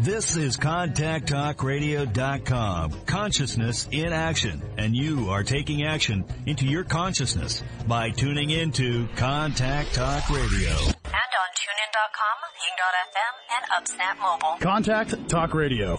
This is ContactTalkRadio.com. Consciousness in action. And you are taking action into your consciousness by tuning into Contact Talk Radio. And on TuneIn.com, Ping.fm, and UpSnap Mobile. Contact Talk Radio.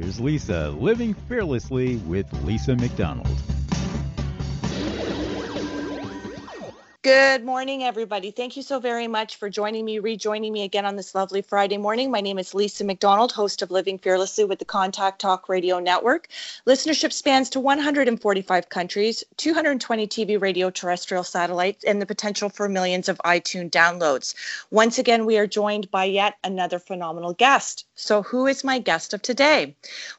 here's Lisa living fearlessly with Lisa McDonald. Good morning, everybody. Thank you so very much for joining me, rejoining me again on this lovely Friday morning. My name is Lisa McDonald, host of Living Fearlessly with the Contact Talk Radio Network. Listenership spans to 145 countries, 220 TV, radio, terrestrial satellites, and the potential for millions of iTunes downloads. Once again, we are joined by yet another phenomenal guest. So, who is my guest of today?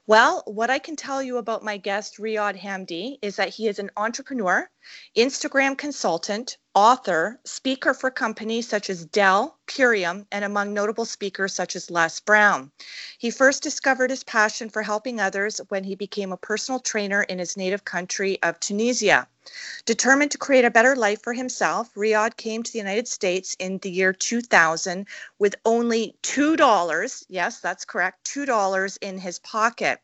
Well, what I can tell you about my guest, Riyadh Hamdi, is that he is an entrepreneur, Instagram consultant, author, speaker for companies such as Dell, Purium, and among notable speakers such as Les Brown. He first discovered his passion for helping others when he became a personal trainer in his native country of Tunisia. Determined to create a better life for himself, Riyadh came to the United States in the year 2000 with only $2, yes, that's correct, $2 in his pocket.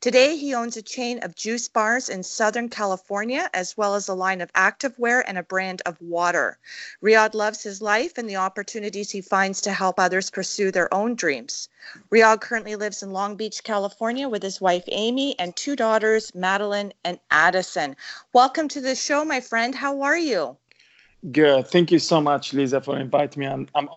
Today, he owns a chain of juice bars in Southern California, as well as a line of activewear and a brand of water. Riyadh loves his life and the opportunities he finds to help others pursue their own dreams. Riyadh currently lives in Long Beach, California, with his wife Amy and two daughters, Madeline and Addison. Welcome to the show, my friend. How are you? Good. Thank you so much, Lisa, for inviting me. I'm, I'm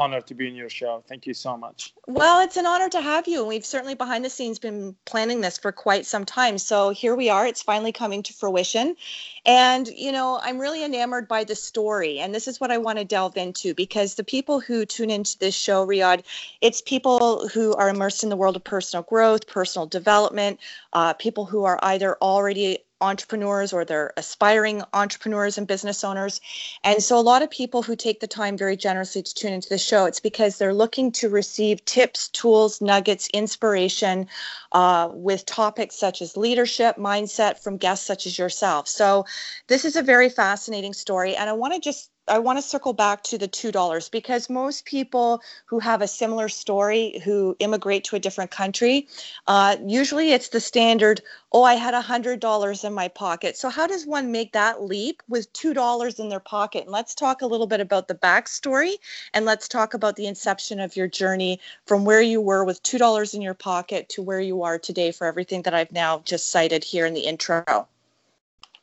honored to be in your show. Thank you so much. Well, it's an honor to have you. And we've certainly behind the scenes been planning this for quite some time. So here we are. It's finally coming to fruition. And, you know, I'm really enamored by the story. And this is what I want to delve into because the people who tune into this show, Riyadh, it's people who are immersed in the world of personal growth, personal development, uh, people who are either already entrepreneurs or they're aspiring entrepreneurs and business owners. And so a lot of people who take the time very generously to tune into the show, it's because they're looking to receive tips, tools, nuggets, inspiration uh, with topics such as leadership, mindset from guests such as yourself. So this is a very fascinating story. And I want to just I want to circle back to the two dollars because most people who have a similar story who immigrate to a different country, uh, usually it's the standard. Oh, I had a hundred dollars in my pocket. So how does one make that leap with two dollars in their pocket? And let's talk a little bit about the backstory, and let's talk about the inception of your journey from where you were with two dollars in your pocket to where you are today for everything that I've now just cited here in the intro.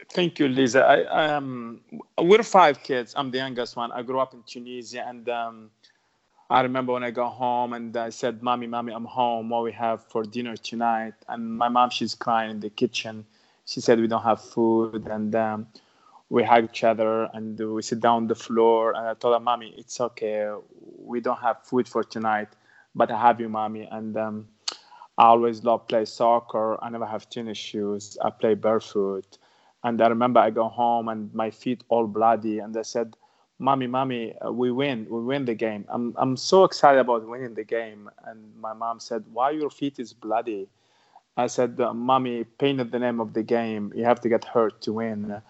Thank you, Lisa. I, um, we're five kids. I'm the youngest one. I grew up in Tunisia, and um, I remember when I got home and I said, "Mommy, mommy, I'm home. What we have for dinner tonight?" And my mom, she's crying in the kitchen. She said, "We don't have food," and um, we hug each other and we sit down on the floor. And I told her, "Mommy, it's okay. We don't have food for tonight, but I have you, mommy." And um, I always love play soccer. I never have tennis shoes. I play barefoot and I remember I go home and my feet all bloody, and I said, "Mommy, mommy, uh, we win, we win the game." I'm I'm so excited about winning the game, and my mom said, "Why your feet is bloody?" I said, uh, "Mommy, pain is the name of the game. You have to get hurt to win."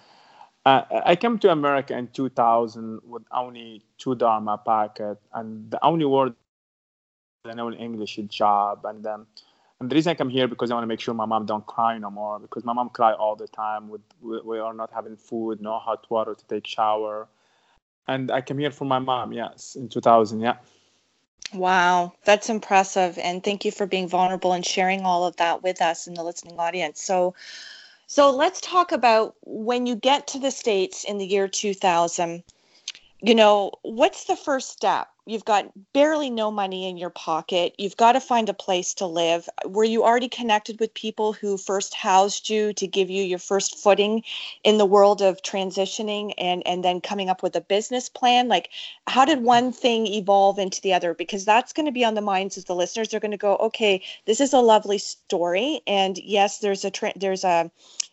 Uh, I came to America in 2000 with only two dollars pocket, and the only word I know in English is job, and um, and the reason I come here because I want to make sure my mom don't cry no more because my mom cry all the time with we are not having food, no hot water to take shower. And I came here for my mom, yes, in 2000, yeah. Wow, that's impressive. And thank you for being vulnerable and sharing all of that with us in the listening audience. So, So let's talk about when you get to the States in the year 2000, you know, what's the first step? You've got barely no money in your pocket. You've got to find a place to live. Were you already connected with people who first housed you to give you your first footing in the world of transitioning and, and then coming up with a business plan? Like, how did one thing evolve into the other? Because that's going to be on the minds of the listeners. They're going to go, okay, this is a lovely story. And yes, there's a, tra- there's a,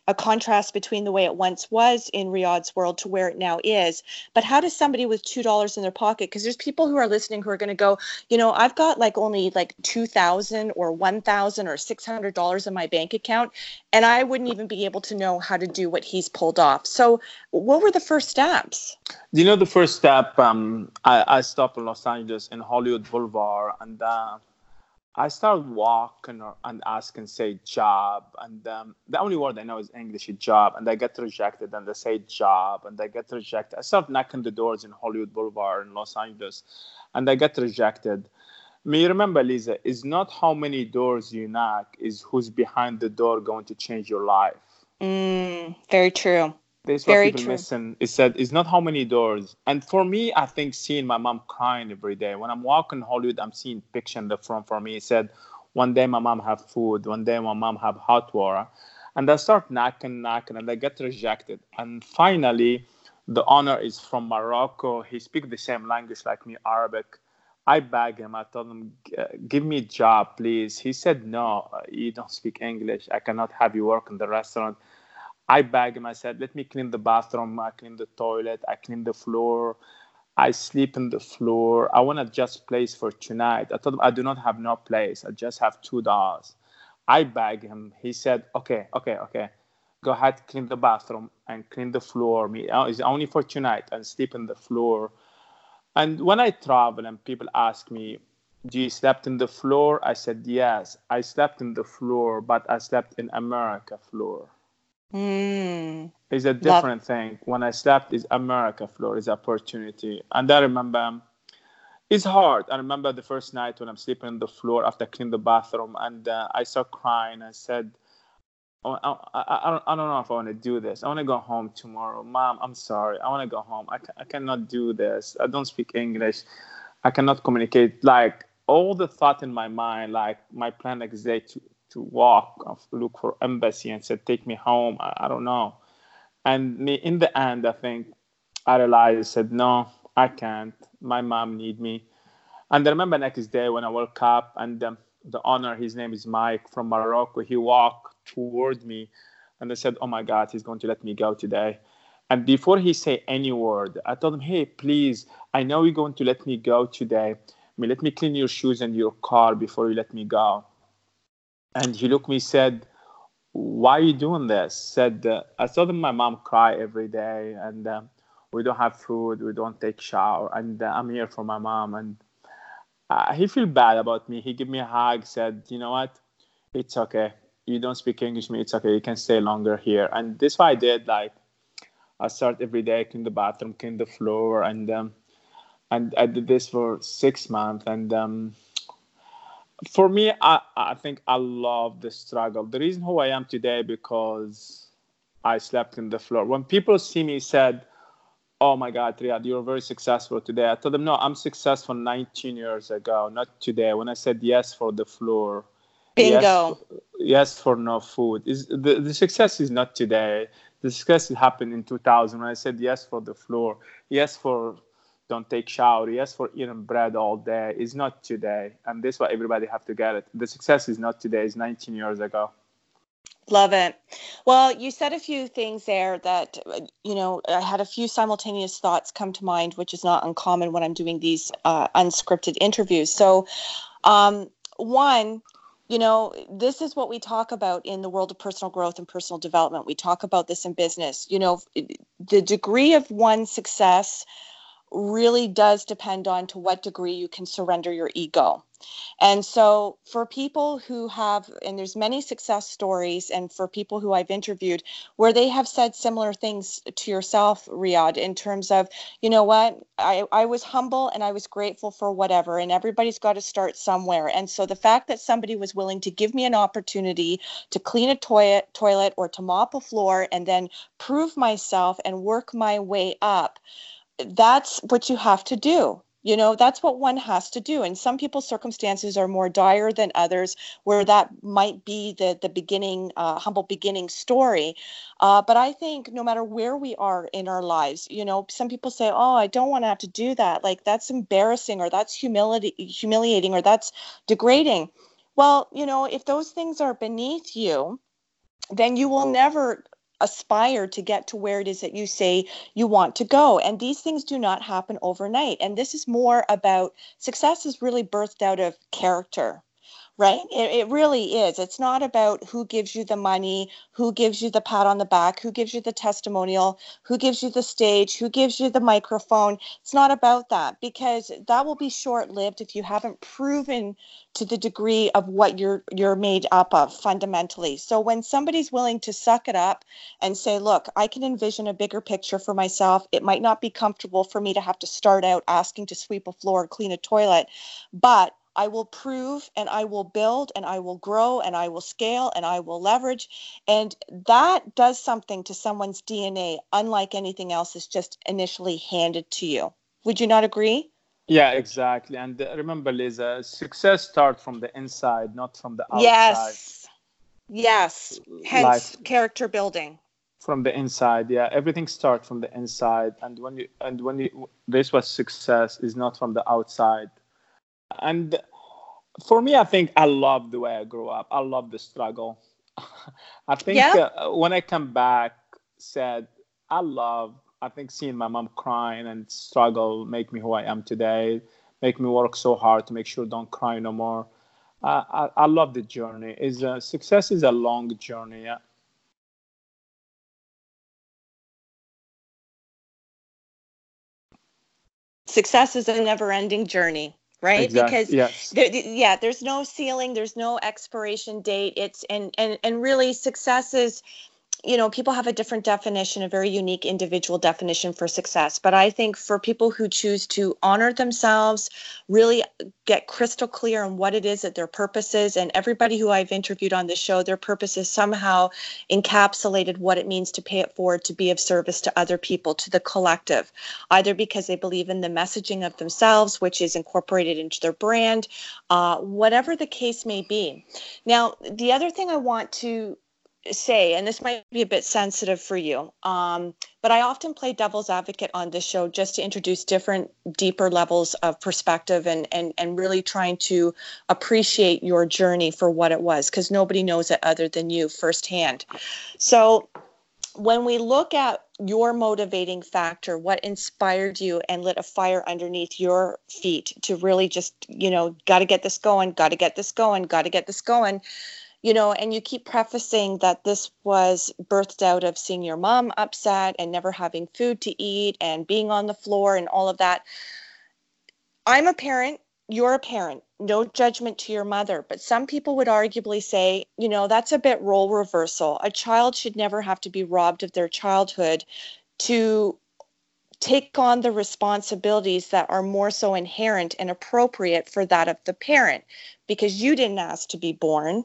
a contrast between the way it once was in Riyadh's world to where it now is. But how does somebody with two dollars in their pocket? Because there's people who are listening who are going to go, you know, I've got like only like two thousand or one thousand or six hundred dollars in my bank account, and I wouldn't even be able to know how to do what he's pulled off. So, what were the first steps? You know, the first step, um, I, I stopped in Los Angeles in Hollywood Boulevard, and uh, I started walking and asking, say, job. And um, the only word I know is English, job. And I get rejected, and they say job, and I get rejected. I start knocking the doors in Hollywood Boulevard in Los Angeles, and I get rejected. Me remember, Lisa, is not how many doors you knock, is who's behind the door going to change your life. Mm, very true. That's what Very people true. missing. It said it's not how many doors. And for me, I think seeing my mom crying every day. When I'm walking Hollywood, I'm seeing picture in the front for me. It said, one day my mom have food, one day my mom have hot water. And I start knocking, knocking, and I get rejected. And finally, the owner is from Morocco. He speaks the same language like me, Arabic. I beg him. I told him, "Give me a job, please." He said, "No, you don't speak English. I cannot have you work in the restaurant." I. I said, let me clean the bathroom. I clean the toilet. I clean the floor. I sleep in the floor. I want to just place for tonight. I told him I do not have no place. I just have two dollars. I begged him. He said, okay, okay, okay. Go ahead, clean the bathroom and clean the floor. Me, uh, it's only for tonight and sleep in the floor. And when I travel and people ask me, do you slept in the floor? I said, yes, I slept in the floor, but I slept in America floor. Mm. It's a different Love. thing. When I slept, is America floor is opportunity. And I remember it's hard. I remember the first night when I'm sleeping on the floor after cleaning the bathroom, and uh, I start crying. I said, oh, I, I, I, don't, I don't know if I want to do this. I want to go home tomorrow. Mom, I'm sorry. I want to go home. I, I cannot do this. I don't speak English. I cannot communicate. Like all the thought in my mind, like my plan next day to, to walk, look for embassy, and said, "Take me home." I, I don't know. And me, in the end, I think I realized. I said, "No, I can't. My mom need me." And I remember next day when I woke up, and um, the owner, his name is Mike from Morocco, he walked toward me, and I said, "Oh my God, he's going to let me go today." And before he say any word, I told him, "Hey, please, I know you're going to let me go today. I mean, let me clean your shoes and your car before you let me go." And he looked me said why are you doing this? Said uh, i saw my mom cry every day and um, we don't have food we don't take shower and uh, i'm here for my mom. And uh, he feel bad about me. He gave me a hug said you know what? It's okay. You don't speak english me. It's okay. You can stay longer here. And this what i did like i start every day clean the bathroom clean the floor and um, and i did this for six months and um, for me, I, I think I love the struggle. The reason who I am today because I slept in the floor. When people see me said, "Oh my God, Riyadh, you're very successful today," I told them, "No, I'm successful 19 years ago, not today." When I said yes for the floor, bingo, yes, yes for no food. Is the, the success is not today. The success happened in 2000 when I said yes for the floor, yes for don't take shower. Yes for eating bread all day is not today and this is why everybody have to get it. The success is not today it's 19 years ago. Love it. Well you said a few things there that you know i had a few simultaneous thoughts come to mind which is not uncommon when i'm doing these uh, unscripted interviews. So um, one you know, this is what we talk about in the world of personal growth and personal development. We talk about this in business. You know, the degree of one's success really does depend on to what degree you can surrender your ego. And so for people who have, and there's many success stories, and for people who I've interviewed where they have said similar things to yourself, Riyadh, in terms of, you know what, I, I was humble and I was grateful for whatever, and everybody's got to start somewhere. And so the fact that somebody was willing to give me an opportunity to clean a toilet, toilet or to mop a floor and then prove myself and work my way up, that's what you have to do you know, that's what one has to do. And some people's circumstances are more dire than others, where that might be the the beginning, uh, humble beginning story. Uh, but I think no matter where we are in our lives, you know, some people say, "Oh, I don't want to have to do that. Like that's embarrassing, or that's humility, humiliating, or that's degrading." Well, you know, if those things are beneath you, then you will never aspire to get to where it is that you say you want to go. And these things do not happen overnight. And this is more about success is really birthed out of character right? It, it, really is. It's not about who gives you the money, who gives you the pat on the back, who gives you the testimonial, who gives you the stage, who gives you the microphone. It's not about that because that will be short-lived if you haven't proven to the degree of what you're you're made up of fundamentally. So when somebody's willing to suck it up and say, "Look, I can envision a bigger picture for myself. It might not be comfortable for me to have to start out asking to sweep a floor, clean a toilet, but I will prove and I will build and I will grow and I will scale and I will leverage. And that does something to someone's DNA, unlike anything else that's just initially handed to you. Would you not agree? Yeah, exactly. And uh, remember, Lisa, success starts from the inside, not from the outside. Yes. Yes. Hence character building. From the inside, yeah. Everything starts from the inside. And when you and when you this was success is not from the outside and for me, I think I love the way I grew up. I love the struggle. I think yeah. uh, when I come back, said I love. I think seeing my mom crying and struggle make me who I am today. Make me work so hard to make sure don't cry no more. Uh, I, I love the journey. Is uh, success is a long journey. Yeah. Success is a never-ending journey right exactly. because yes. there, yeah there's no ceiling there's no expiration date it's and and and really success is you know, people have a different definition, a very unique individual definition for success. But I think for people who choose to honor themselves, really get crystal clear on what it is that their purpose is, and everybody who I've interviewed on this show, their purpose is somehow encapsulated what it means to pay it forward, to be of service to other people, to the collective, either because they believe in the messaging of themselves, which is incorporated into their brand, uh, whatever the case may be. Now, the other thing I want to say, and this might be a bit sensitive for you, um, but I often play devil's advocate on this show just to introduce different, deeper levels of perspective and and and really trying to appreciate your journey for what it was, because nobody knows it other than you firsthand. So when we look at your motivating factor, what inspired you and lit a fire underneath your feet to really just, you know, got to get this going, got to get this going, got to get this going you know, and you keep prefacing that this was birthed out of seeing your mom upset and never having food to eat and being on the floor and all of that. I'm a parent, you're a parent, no judgment to your mother, but some people would arguably say, you know, that's a bit role reversal. A child should never have to be robbed of their childhood to take on the responsibilities that are more so inherent and appropriate for that of the parent because you didn't ask to be born.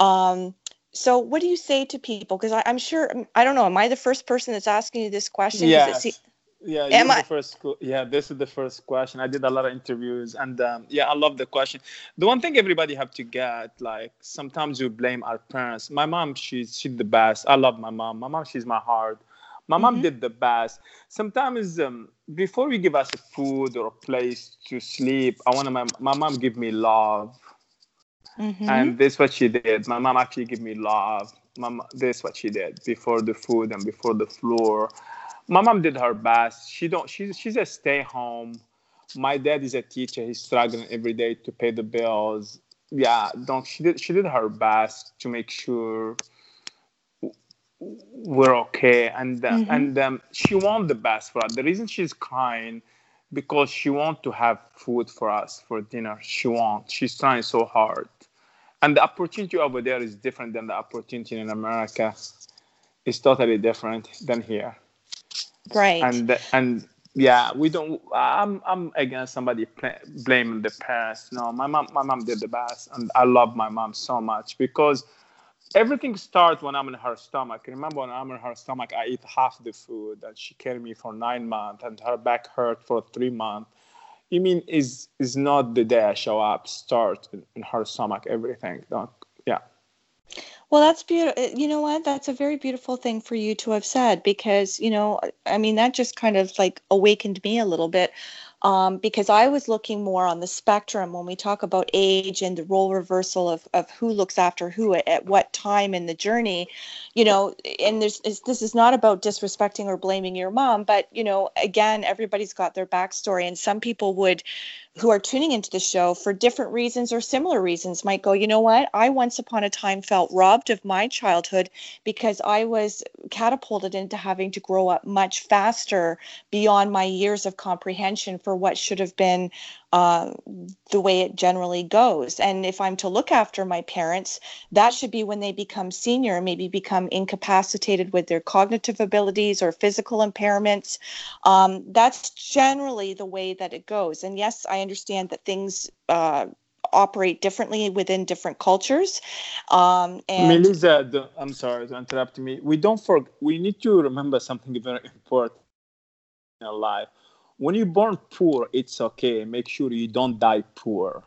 Um, so, what do you say to people? Because I'm sure, I don't know, am I the first person that's asking you this question? Yes. See- yeah, am I- the first. Yeah, this is the first question. I did a lot of interviews, and um, yeah, I love the question. The one thing everybody have to get, like, sometimes you blame our parents. My mom, she's she's the best. I love my mom. My mom, she's my heart. My mom mm-hmm. did the best. Sometimes um, before we give us a food or a place to sleep, I want my my mom give me love, mm-hmm. and this what she did. My mom actually give me love. Mom, this what she did before the food and before the floor. My mom did her best. She don't. She's she's a stay home. My dad is a teacher. He's struggling every day to pay the bills. Yeah, don't she did she did her best to make sure we're okay and uh, mm-hmm. and um, she want the best for us the reason she's crying because she want to have food for us for dinner. She wants. She's trying so hard, and the opportunity over there is different than the opportunity in America. It's totally different than here. Right. And and yeah, we don't. I'm I'm against somebody blaming the parents. No, my mom my mom did the best, and I love my mom so much because everything starts when I'm in her stomach. Remember when I'm in her stomach, I eat half the food, and she carried me for nine months, and her back hurt for three months. You mean is is not the day I show up start in, her stomach everything? Don't, yeah. Well, that's beautiful. Uh, you know what? That's a very beautiful thing for you to have said because, you know, I mean, that just kind of like awakened me a little bit um, because I was looking more on the spectrum when we talk about age and the role reversal of, of who looks after who at, at what time in the journey, you know, and there's this is not about disrespecting or blaming your mom, but you know, again, everybody's got their backstory, and some people would who are tuning into the show for different reasons or similar reasons might go, you know what? I once upon a time felt robbed of my childhood because I was catapulted into having to grow up much faster beyond my years of comprehension for what should have been uh, the way it generally goes. And if I'm to look after my parents, that should be when they become senior, maybe become incapacitated with their cognitive abilities or physical impairments. Um, that's generally the way that it goes. And yes, I understand that things. Uh, operate differently within different cultures. Um, and Melissa, I'm sorry to interrupt me. We don't for we need to remember something very important in our life when you're born poor, it's okay. Make sure you don't die poor.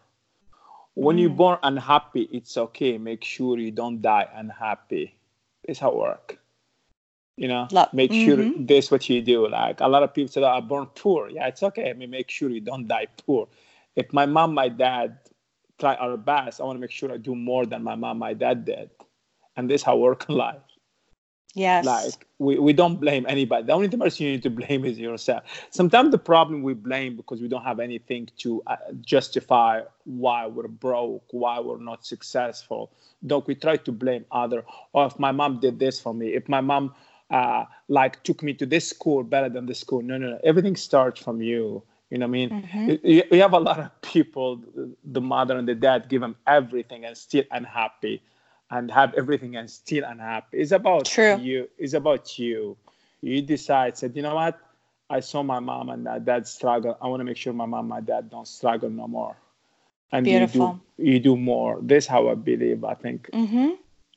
When mm. you're born unhappy, it's okay. Make sure you don't die unhappy. It's how it works. You know, make mm-hmm. sure this what you do. Like a lot of people say, oh, "I'm born poor." Yeah, it's okay. I mean, make sure you don't die poor. If my mom, my dad try our best, I want to make sure I do more than my mom, my dad did, and this how work in life. Yes. Like we, we don't blame anybody. The only person you need to blame is yourself. Sometimes the problem we blame because we don't have anything to uh, justify why we're broke, why we're not successful. Don't we try to blame other? Or if my mom did this for me, if my mom uh, like took me to this school better than this school. No, no, no. Everything starts from you. You know what I mean? Mm-hmm. You have a lot of people, the mother and the dad give them everything and still unhappy and have everything and still unhappy. It's about True. you. It's about you. You decide, said, you know what? I saw my mom and my dad struggle. I want to make sure my mom and my dad don't struggle no more. And Beautiful. you do you do more. This how I believe, I think. Mm-hmm.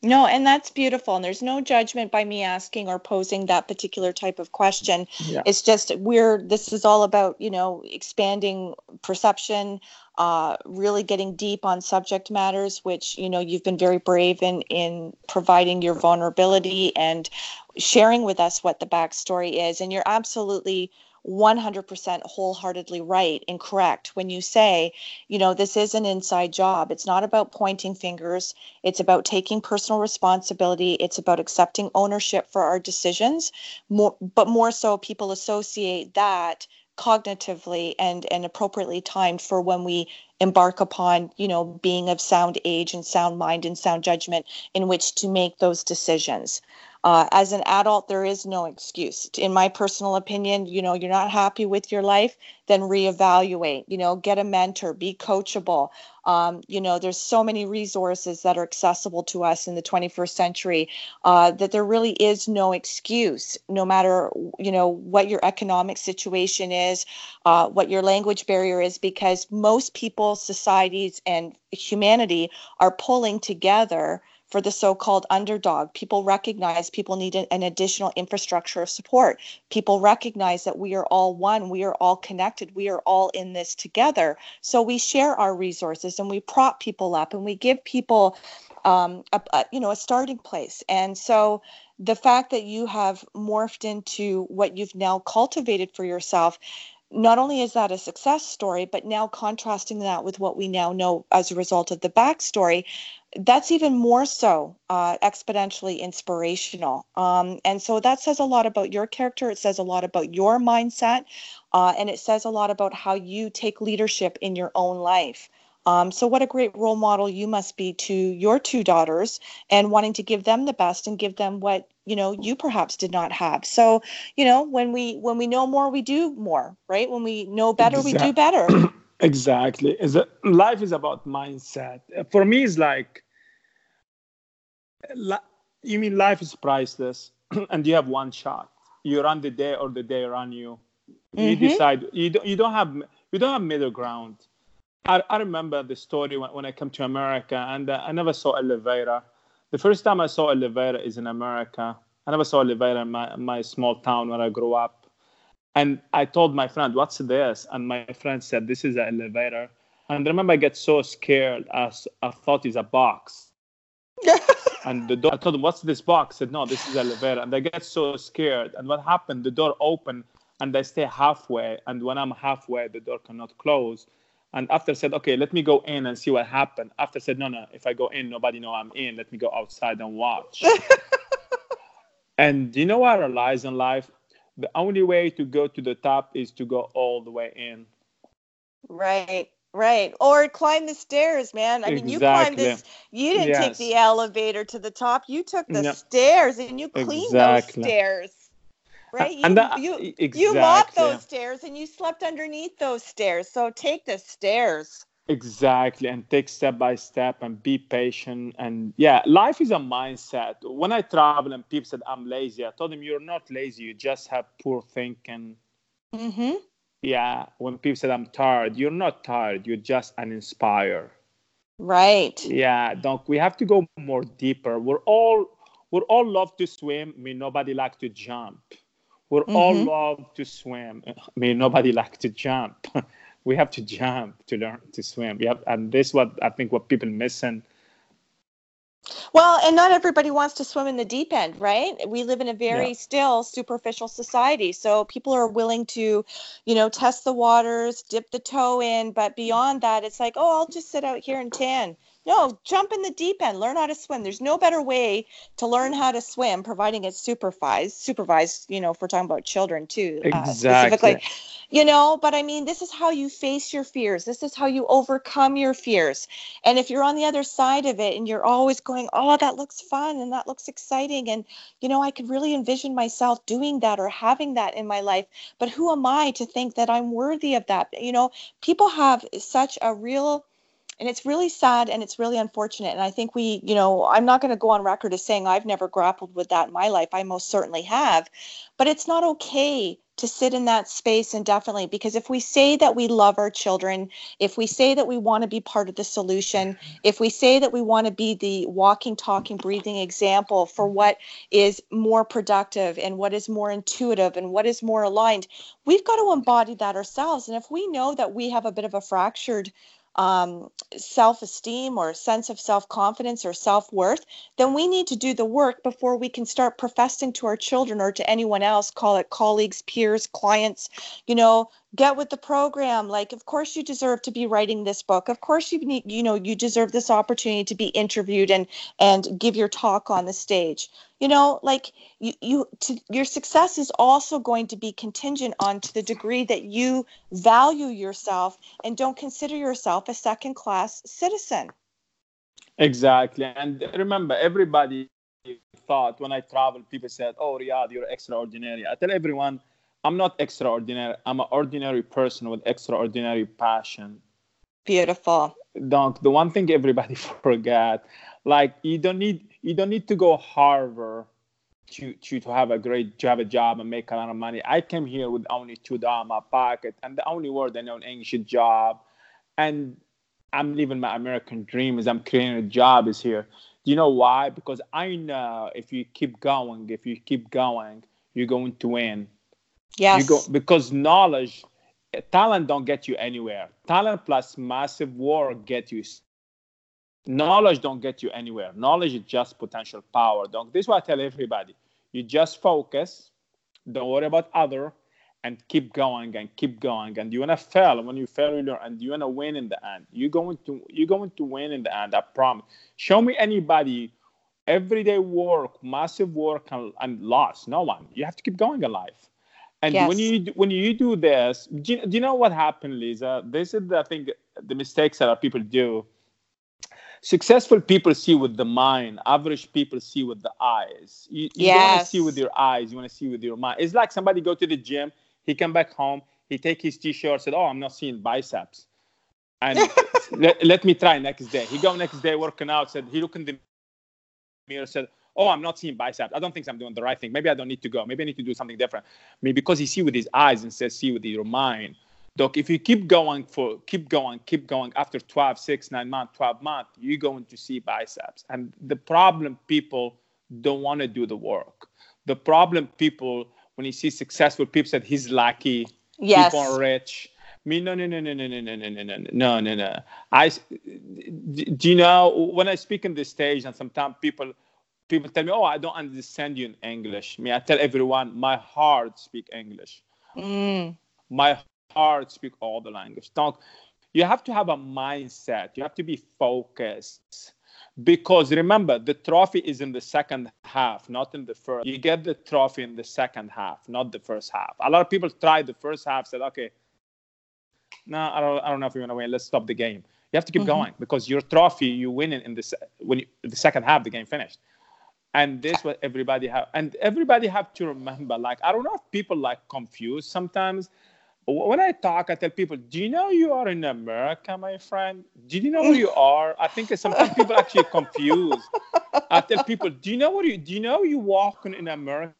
No, and that's beautiful. And there's no judgment by me asking or posing that particular type of question. Yeah. It's just we're this is all about, you know, expanding perception, uh, really getting deep on subject matters, which, you know, you've been very brave in in providing your vulnerability and sharing with us what the backstory is. And you're absolutely 100% wholeheartedly right and correct when you say, you know, this is an inside job. It's not about pointing fingers. It's about taking personal responsibility. It's about accepting ownership for our decisions. More, but more so, people associate that cognitively and and appropriately timed for when we embark upon you know being of sound age and sound mind and sound judgment in which to make those decisions uh, as an adult, there is no excuse. In my personal opinion, you know, you're not happy with your life, then reevaluate. You know, get a mentor, be coachable. Um, you know, there's so many resources that are accessible to us in the 21st century uh, that there really is no excuse, no matter you know what your economic situation is, uh, what your language barrier is, because most people, societies, and humanity are pulling together for the so-called underdog. People recognize people need an, additional infrastructure of support. People recognize that we are all one, we are all connected, we are all in this together. So we share our resources and we prop people up and we give people um, a, a, you know a starting place. And so the fact that you have morphed into what you've now cultivated for yourself not only is that a success story, but now contrasting that with what we now know as a result of the backstory, that's even more so uh, exponentially inspirational. Um, and so that says a lot about your character. It says a lot about your mindset. Uh, and it says a lot about how you take leadership in your own life. Um, so, what a great role model you must be to your two daughters and wanting to give them the best and give them what you know you perhaps did not have. So, you know, when we when we know more, we do more, right? When we know better, we do better. exactly. Is life is about mindset. For me, it's like you mean life is priceless, and you have one shot. You run the day, or the day run you. You mm-hmm. decide. You don't. You don't have. You don't have middle ground I, I remember the story when, when I came to America and uh, I never saw elevator. The first time I saw elevator is in America. I never saw elevator in my, my small town where I grew up. And I told my friend, what's this? And my friend said, this is an elevator. And I remember I get so scared as I thought it's a box. and the door, I told him, what's this box? I said, no, this is elevator. And I get so scared. And what happened? The door opened and I stay halfway. And when I'm halfway, the door cannot close. And after said, okay, let me go in and see what happened. After said, no, no, if I go in, nobody know I'm in. Let me go outside and watch. and you know what I realized in life? The only way to go to the top is to go all the way in. Right. Right. Or climb the stairs, man. I mean, you climbed this, you didn't yes. take the elevator to the top. You took the no. stairs and you cleaned exactly. those stairs right? You, and that, you, exactly. you mopped those stairs and you slept underneath those stairs. So take the stairs. Exactly, and take step by step and be patient. And yeah, life is a mindset. When I travel and people said I'm lazy, I told them you're not lazy. You just have poor thinking. Mm-hmm. Yeah. When people said I'm tired, you're not tired. You're just uninspired. Right. Yeah. Don't we have to go more deeper? We're all we're all love to swim. I mean, nobody like to jump. We're mm-hmm. all love to swim. I mean, nobody like to jump. we have to jump to learn to swim. We have, and this what I think what people missing. Well, and not everybody wants to swim in the deep end, right? We live in a very yeah. still superficial society. So people are willing to, you know, test the waters, dip the toe in, but beyond that, it's like, oh, I'll just sit out here and tan. No, jump in the deep end. Learn how to swim. There's no better way to learn how to swim, providing it's supervised. Supervised, you know, if we're talking about children too, uh, exactly. specifically. You know, but I mean, this is how you face your fears. This is how you overcome your fears. And if you're on the other side of it and you're always going, oh, that looks fun and that looks exciting, and you know, I could really envision myself doing that or having that in my life. But who am I to think that I'm worthy of that? You know, people have such a real and it's really sad and it's really unfortunate. And i think we you know i'm not going to go on record as saying i've never grappled with that in my life. I most certainly have. But it's not okay to sit in that space indefinitely because if we say that we love our children if we say that we want to be part of the solution if we say that we want to be the walking talking breathing example for what is more productive and what is more intuitive and what is more aligned we've got to embody that ourselves. And if we know that we have a bit of a fractured um, self esteem or sense of self confidence or self worth, then we need to do the work before we can start professing to our children or to anyone else, call it colleagues, peers, clients, you know, get with the program. Like of course you deserve to be writing this book. Of course you need you know you deserve this opportunity to be interviewed and and give your talk on the stage. You know like you you to, your success is also going to be contingent on to the degree that you value yourself and don't consider yourself a second class citizen. Exactly. And remember everybody thought when i traveled people said oh Riyadh you're extraordinary. I tell everyone I'm not extraordinary. I'm an ordinary person with extraordinary passion. Beautiful. Don't the one thing everybody forget, like you don't need you don't need to go Harvard to, to to have a great to have a job and make a lot of money. I came here with only two dollars in my pocket, and the only word I know English is job, and I'm living my American dream. Is I'm creating a job is here. Do you know why? Because I know if you keep going, if you keep going, you're going to win. Yes. You go because knowledge, talent don't get you anywhere. Talent plus massive work get you. Knowledge don't get you anywhere. Knowledge is just potential power. Don't. This is what I tell everybody. You just focus. Don't worry about other, and keep going and keep going. And you wanna fail. When you fail, you learn, and you wanna win in the end. You're going to you're going to win in the end. I promise. Show me anybody everyday work, massive work, and, and loss. No one. You have to keep going in life. And yes. when you when you do this, do you, do you, know what happened, Lisa? This is the thing. the mistakes that our people do. Successful people see with the mind. Average people see with the eyes. You, you don't want to see with your eyes. You want to see with your mind. It's like somebody go to the gym. He come back home. He take his t-shirt. Said, "Oh, I'm not seeing biceps." And let, let me try next day. He go next day working out. Said he look in the mirror. Said, "Oh, I'm not seeing biceps. I don't think I'm doing the right thing. Maybe I don't need to go. Maybe I need to do something different." Maybe because he see with his eyes instead see with your mind. Doc, if you keep going for keep going, keep going after 12, 6, 9 months, 12 months, you're going to see biceps. And the problem people don't want to do the work. The problem people when you see successful people said he's lucky, Yes. people are rich. Me, no, no, no, no, no, no, no, no, no, no, no, no, no. I, do you know when I speak on the stage, and sometimes people, people tell me, "Oh, I don't understand you in English." Me, I tell everyone, my heart speak English. Mm. My heart speak all the language. Don't. You have to have a mindset. You have to be focused. Because remember, the trophy is in the second half, not in the first. You get the trophy in the second half, not the first half. A lot of people try the first half, said, okay, no, I don't, I don't know if we're gonna win. Let's stop the game. You have to keep Mhm. going because your trophy, you win it in the when you, the second half, the game finished. And this what everybody have, and everybody have to remember. Like I don't know if people like confused sometimes. When I talk, I tell people, "Do you know you are in America, my friend? Do you know who you are?" I think sometimes people actually confused. I tell people, "Do you know where you? Do you know you walking in America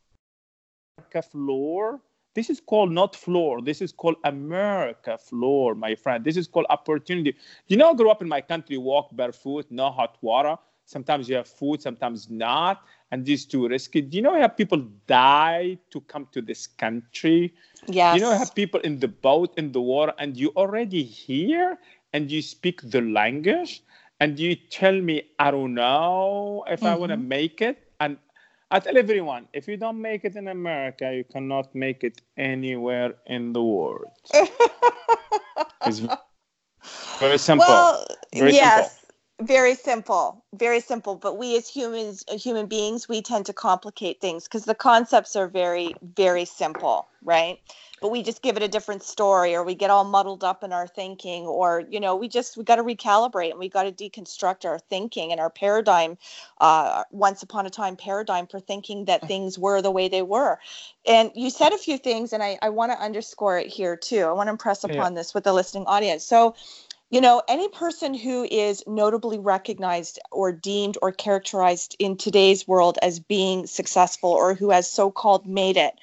floor?" This is called not floor. This is called America floor, my friend. This is called opportunity. Do You know, I grew up in my country, walk barefoot, no hot water. Sometimes you have food, sometimes not. And this is too risky. Do you know how people die to come to this country? Yes. You know, have people in the boat, in the water, and you already here and you speak the language, and you tell me, I don't know if I want to mm-hmm. make it. And I tell everyone, if you don't make it in America, you cannot make it anywhere in the world. it's very simple. Well, Very yes. Very simple. Very simple. But we as humans, uh, human beings, we tend to complicate things because the concepts are very, very simple, right? But we just give it a different story or we get all muddled up in our thinking or, you know, we just, we got to recalibrate and we got to deconstruct our thinking and our paradigm, uh, once upon a time paradigm for thinking that things were the way they were. And you said a few things and I, I want to underscore it here too. I want to impress Yeah. upon this with the listening audience. So, you know, any person who is notably recognized or deemed or characterized in today's world as being successful or who has so called made it,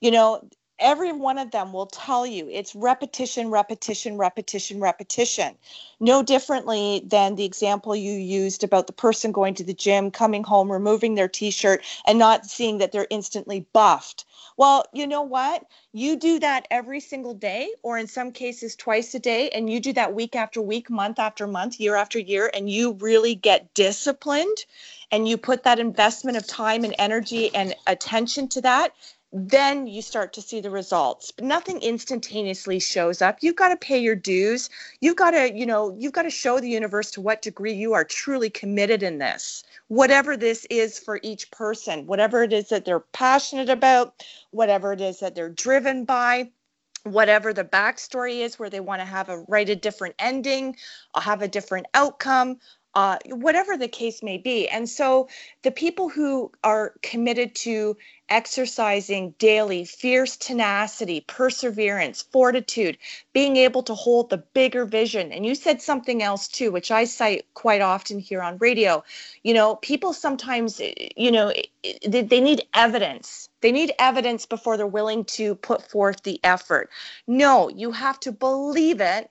you know, every one of them will tell you it's repetition, repetition, repetition, repetition. No differently than the example you used about the person going to the gym, coming home, removing their t shirt, and not seeing that they're instantly buffed. Well, you know what? You do that every single day, or in some cases, twice a day, and you do that week after week, month after month, year after year, and you really get disciplined and you put that investment of time and energy and attention to that, then you start to see the results. But nothing instantaneously shows up. You've got to pay your dues. You've got to, you know, you've got to show the universe to what degree you are truly committed in this. Whatever this is for each person, whatever it is that they're passionate about, whatever it is that they're driven by, whatever the backstory is where they want to have a write a different ending, or have a different outcome, uh, whatever the case may be. And so the people who are committed to exercising daily fierce tenacity, perseverance, fortitude, being able to hold the bigger vision. And you said something else too, which I cite quite often here on radio. You know, people sometimes, eh, you know, eh, they they need evidence. They need evidence before they're willing to put forth the effort. No, you have to believe it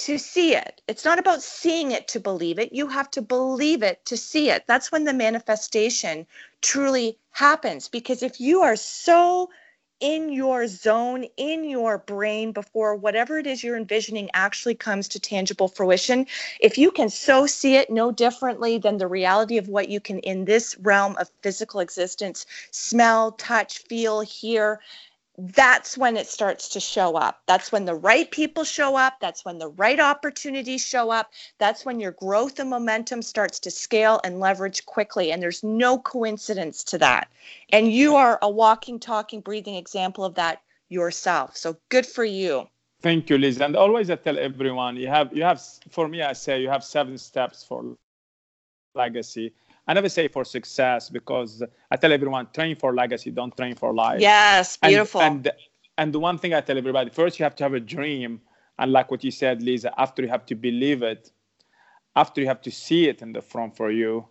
to see it. It's not about seeing it to believe it. You have to believe it to see it. That's when the manifestation truly happens. Because if you are so in your zone, in your brain, before whatever it is you're envisioning actually comes to tangible fruition, if you can so see it no differently than the reality of what you can in this realm of physical existence smell, touch, feel, hear, that's when it starts to show up. That's when the right people show up. That's when the right opportunities show up. That's when your growth and momentum starts to scale and leverage quickly. And there's no coincidence to that. And you are a walking, talking, breathing example of that yourself. So good for you. Thank you, Liz. And always I tell everyone, you have, you have, for me, I say you have seven steps for legacy. I never say for success because I tell everyone, train for legacy, don't train for life. Yes, beautiful. And, and, and the one thing I tell everybody, first you have to have a dream. And like what you said, Lisa, after you have to believe it, after you have to see it in the front for you,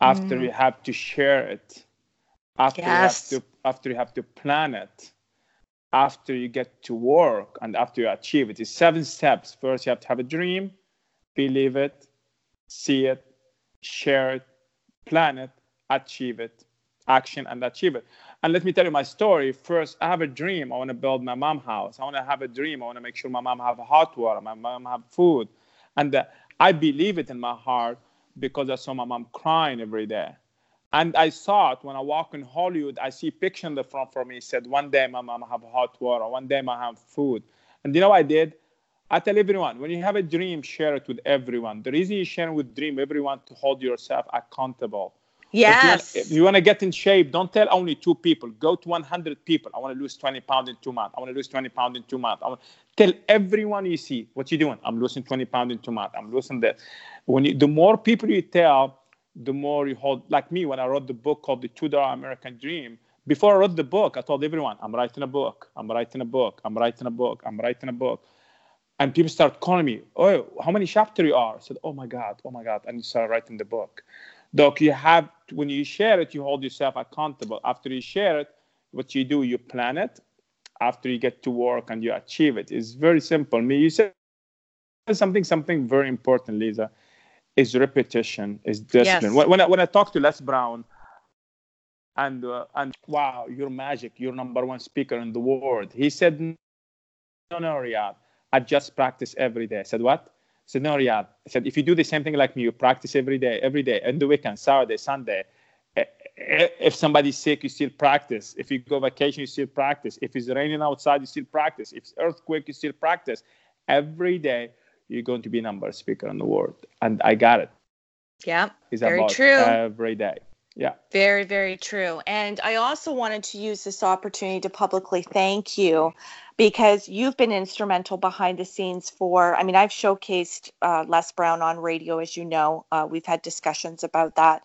after mm. you have to share it, after yes. you have to after you have to plan it, after you get to work and after you achieve it. It's seven steps. First, you have to have a dream, believe it, see it, share it, plan it, achieve it, action and achieve it. And let me tell you my story. First, I have a dream. I want to build my mom house. I want to have a dream. I want to make sure my mom have hot water, my mom have food. And uh, I believe it in my heart because I saw my mom crying every day. And I saw it when I walk in Hollywood. I see picture in the front for me. Said one day my mom have hot water. One day I have food. And you know what I did? I tell everyone when you have a dream, share it with everyone. The reason you share with dream, everyone to hold yourself accountable. Yes. If you, want, to get in shape, don't tell only two people. Go to 100 people. I want to lose 20 pounds in two months. I want to lose 20 pounds in two months. I want tell everyone you see what you're doing. I'm losing 20 pounds in two months. I'm losing that. When you, the more people you tell, the more you hold. Like me, when I wrote the book called The Two Dollar American Dream, before I wrote the book, I told everyone, I'm writing a book. I'm writing a book. I'm writing a book. I'm writing a book. And people start calling me, oh, how many chapters you are? I said, oh my God, oh my God. And you start writing the book. Doc, you have, when you share it, you hold yourself accountable. After you share it, what you do, you plan it. After you get to work and you achieve it, it's very simple. Me, you said something, something very important, Lisa is repetition, is discipline. Yes. When, when, I, when I talk to Les Brown, and uh, and wow, you're magic, you're number one speaker in the world. He said, no, no, Riyadh, I just practice every day. I said, what? I said, no, Riyadh. I said, if you do the same thing like me, you practice every day, every day, and the weekend, Saturday, Sunday. If somebody's sick, you still practice. If you go vacation, you still practice. If it's raining outside, you still practice. If it's earthquake, you still practice. Every day, you're going to be number speaker in the world. And I got it. Yeah. It's very true. Every day. Yeah. Very, very true. And I also wanted to use this opportunity to publicly thank you because you've been instrumental behind the scenes for, I mean, I've showcased uh, Les Brown on radio, as you know. Uh, we've had discussions about that.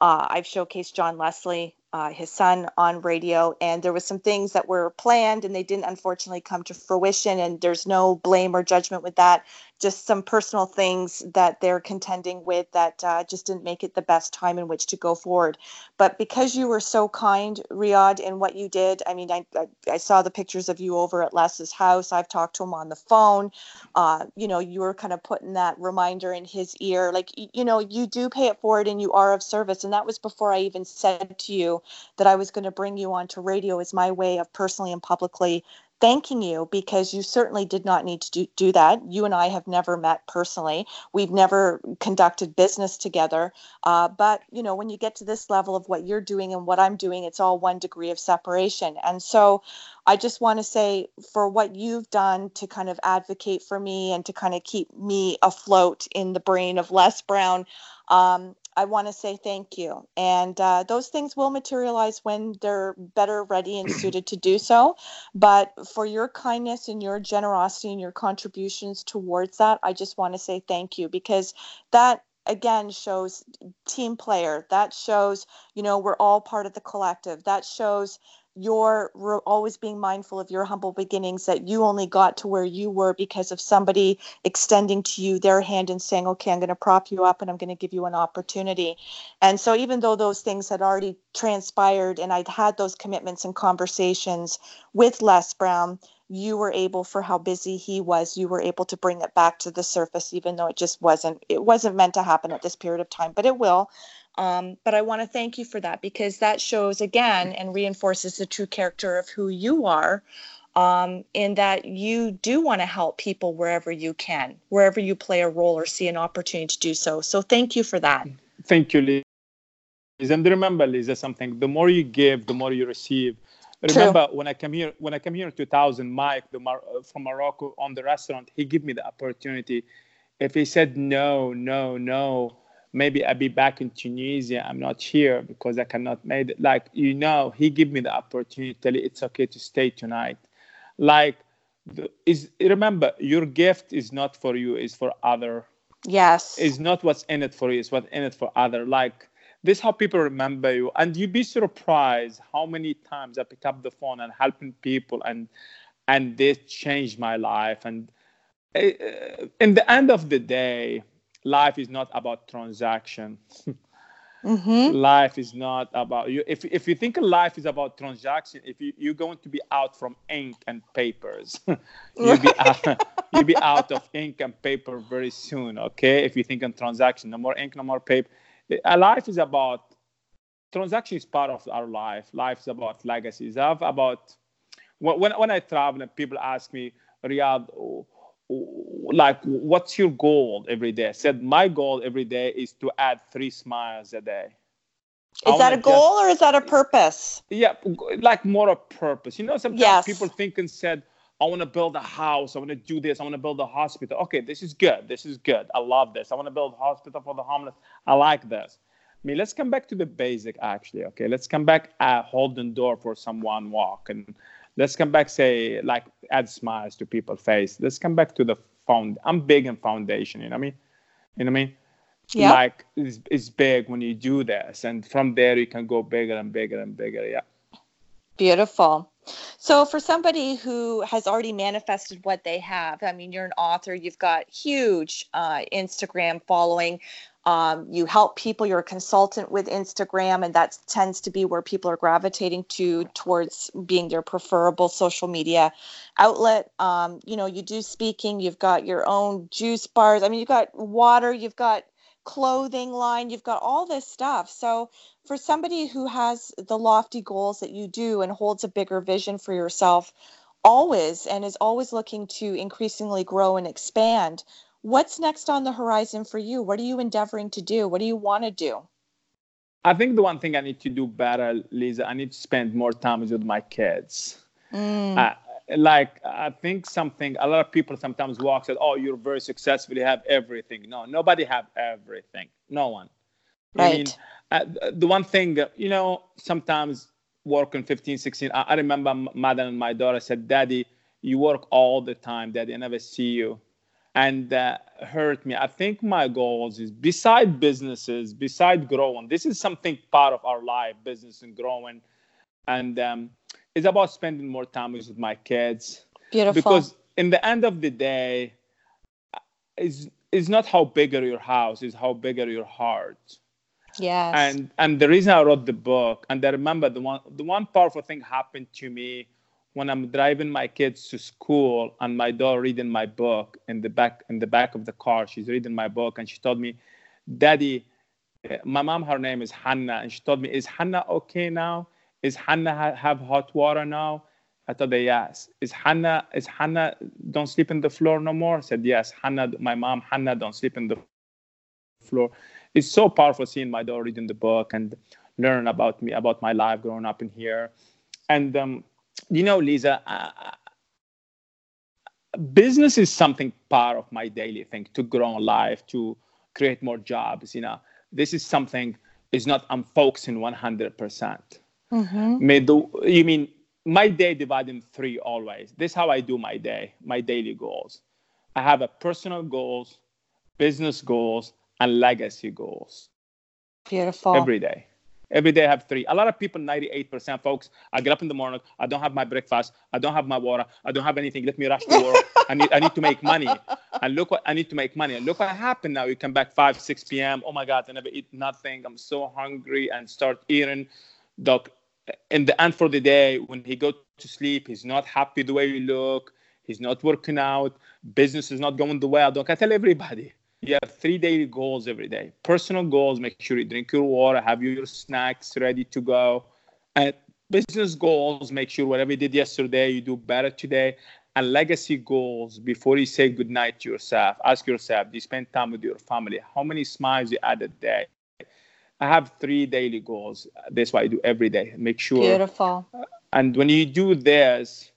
Uh, I've showcased John Leslie uh, his son on radio and there was some things that were planned and they didn't unfortunately come to fruition and there's no blame or judgment with that. Just some personal things that they're contending with that uh, just didn't make it the best time in which to go forward. But because you were so kind riyadh in what you did i mean i, I, I saw the pictures of you over at les's house. I've talked to him on the phone. Uh, you know you were kind of putting that reminder in his ear. Like you know you do pay it forward and you are of service and that was before i even said to you that I was going to bring you onto radio as my way of personally and publicly thanking you because you certainly did not need to do, do, that. You and I have never met personally. We've never conducted business together. Uh, but, you know, when you get to this level of what you're doing and what I'm doing, it's all one degree of separation. And so I just want to say for what you've done to kind of advocate for me and to kind of keep me afloat in the brain of Les Brown, um, I want to say thank you. And uh, those things will materialize when they're better ready and suited to do so. But for your kindness and your generosity and your contributions towards that, I just want to say thank you because that again shows team player that shows you know we're all part of the collective that shows you're always being mindful of your humble beginnings that you only got to where you were because of somebody extending to you their hand and saying okay i'm going to prop you up and i'm going to give you an opportunity. And so even though those things had already transpired and i'd had those commitments and conversations with les brown you were able for how busy he was you were able to bring it back to the surface even though it just wasn't it wasn't meant to happen at this period of time but it will um, but I want to thank you for that because that shows again and reinforces the true character of who you are. Um, in that you do want to help people wherever you can, wherever you play a role or see an opportunity to do so. So thank you for that. Thank you, Liz. And remember, Lisa, something: the more you give, the more you receive. Remember True. when I came here, when I came here in 2000, Mike the Mar- from Morocco on the restaurant, he gave me the opportunity. If he said no, no, no, maybe I'll be back in Tunisia. I'm not here because I cannot make it. Like, you know, he gave me the opportunity, tell you it's okay to stay tonight. Like, the, is remember your gift is not for you it's for other Yes. is not what's in it for you it's what's in it for other like this how people remember you and you'd be surprised how many times i pick up the phone and helping people and and they changed my life and uh, in the end of the day life is not about transaction. Hmm life is not about you. If, if you think life is about transaction if you, you're going to be out from ink and papers you'll be out, you'll be out of ink and paper very soon okay? If you think on transaction no more ink no more paper. A life is about transaction is part of our life. Life is about legacies. I've about when, when i travel and people ask me riyadh like what's your goal every day? I said my goal every day is to add three smiles a day. Is that a goal or is that a purpose? yeah like more a purpose. You know sometimes Yes. people think and said i want to build a house i want to do this i want to build a hospital. Okay this is good this is good i love this i want to build a hospital for the homeless i like this. I mean let's come back to the basic actually okay? Let's come back uh, holding door for someone walk and let's come back say like add smiles to people's face. Let's come back to the found i'm big in foundation you know what i mean? You know what i mean? Yeah. like it's, it's big when you do this and from there you can go bigger and bigger and bigger yeah Beautiful. So, for somebody who has already manifested what they have, I mean, you're an author, you've got huge uh, Instagram following. Um, you help people, you're a consultant with Instagram, and that tends to be where people are gravitating to towards being their preferable social media outlet. Um, you know, you do speaking, you've got your own juice bars. I mean, you've got water, you've got clothing line, you've got all this stuff. So, for somebody who has the lofty goals that you do and holds a bigger vision for yourself always and is always looking to increasingly grow and expand what's next on the horizon for you what are you endeavoring to do what do you want to do I think the one thing I need to do better, Lisa, I need to spend more time with my kids. Mm, Uh, like I think something a lot of people sometimes walk said, "Oh, you're very successful, you have everything." No, nobody have everything. No one. I mean, right uh, the one thing, uh, you know, sometimes working 15, 16, I, I remember mother and my daughter said, Daddy, you work all the time, Daddy, I never see you. And uh, hurt me. I think my goals is beside businesses, beside growing, this is something part of our life, business and growing. And um, it's about spending more time with my kids beautiful because in the end of the day, is is not how big are your house, is how big are your heart yes and and the reason I wrote the book, and I remember the one the one powerful thing happened to me when I'm driving my kids to school and my daughter reading my book in the back in the back of the car. She's reading my book and she told me, "Daddy, eh, my mom her name is Hannah, and she told me, is Hannah okay now? Is Hannah ha- have hot water now?" I told her yes. Is Hannah is Hannah don't sleep in the floor no more? I said yes. Hannah, my mom Hannah don't sleep in the floor. It's so powerful seeing my daughter reading the book and learn about me, about my life growing up in here. And um, you know, Lisa, uh, business is something part of my daily thing to grow life, to create more jobs. You know, this is something is not I'm focusing 100 percent. Hmm May do you mean my day divided in three always. This is how I do my day, my daily goals. I have a personal goals, business goals, and legacy goals beautiful every day. Every day I have three. A lot of people, 98% folks, I get up in the morning, I don't have my breakfast, I don't have my water, I don't have anything. Let me rush to work. I need I need to make money. And look what I need to make money. And look what happened now. You come back 5, 6 p.m. Oh my God, I never eat nothing. I'm so hungry and start eating. Doc, in the end for the day, when he go to sleep, he's not happy the way you look. He's not working out. Business is not going the way I do. I tell everybody, you have three daily goals every day. Personal goals, make sure you drink your water, have your snacks ready to go. And business goals, make sure whatever you did yesterday, you do better today. And legacy goals, before you say goodnight to yourself, ask yourself, do you spend time with your family? How many smiles you add a day? I have three daily goals. That's what I do every day. Make sure beautiful and when you do this,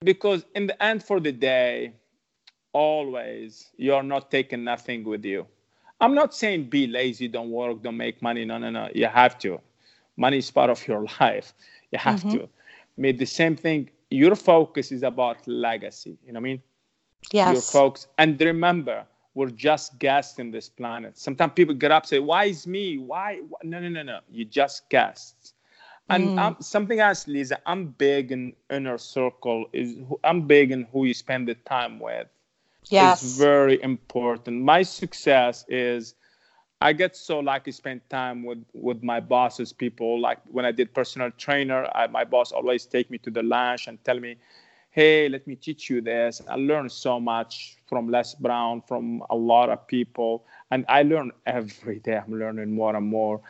because in the end for the day, always you're not taking nothing with you. I'm not saying be lazy, don't work, don't make money. No, no, no. You have to. Money is part of your life. You have Mhm. to. Made the same thing. your focus is about legacy. You know what I mean? Yes. Your focus. And remember, we're just guests in this planet. Sometimes people get up say, "Why is me? Why?" No, no, no, no. You just guests. And Mm. um, something else, Lisa. I'm big in inner circle. Is who- I'm big in who you spend the time with. Yes. It's very important. My success is I get so lucky spend time with with my bosses, people. Like when I did personal trainer, I, my boss always take me to the lunch and tell me, "Hey, let me teach you this." I learn so much from Les Brown, from a lot of people, and I learn every day. I'm learning more and more.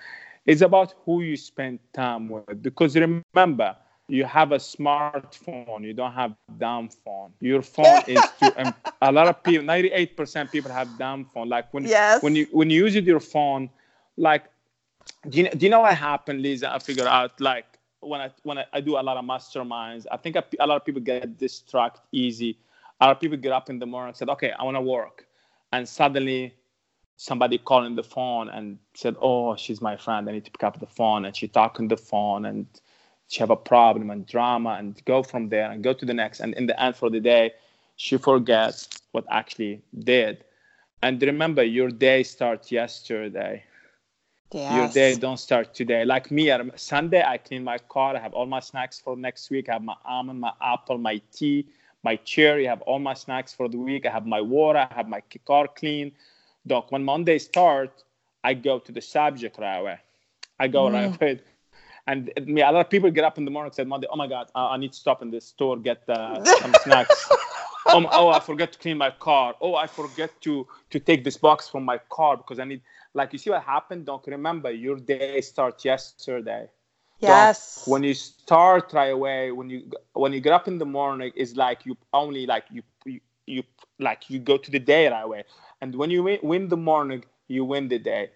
It's about who you spend time with, because remember, you have a smartphone. You don't have dumb phone. Your phone is to. A lot of people, ninety-eight percent people have dumb phone. Like when Yes. when you when you use your phone, like do you, do you know what happened, Lisa? I figured out like when I when I, I do a lot of masterminds, I think a, lot of people get distracted easy. A lot of people get up in the morning and said, "Okay, I want to work," and suddenly somebody called in the phone and said, "Oh, she's my friend. I need to pick up the phone." And she talk on the phone and she have a problem and drama and go from there and go to the next. And in the end, for the day, she forgets what actually did. And remember, your day starts yesterday yes. your day don't start today. Like me, on Sunday, I clean my car. I have all my snacks for next week. I have my almond, my apple, my tea, my cherry. I have all my snacks for the week. I have my water. I have my car clean. Doc, when Monday start, I go to the subject right away. I go right away. And me, a lot of people get up in the morning and say, Monday, oh my God, I, I need to stop in the store, get uh, some snacks. Oh, oh, I forget to clean my car. Oh, I forget to to take this box from my car because I need. Like you see what happened. Don't remember your day starts yesterday. Don't- Yes. when you start right away, when you when you get up in the morning, it's like you only like you you, you like you go to the day right away. And when you win, win the morning, you win the day.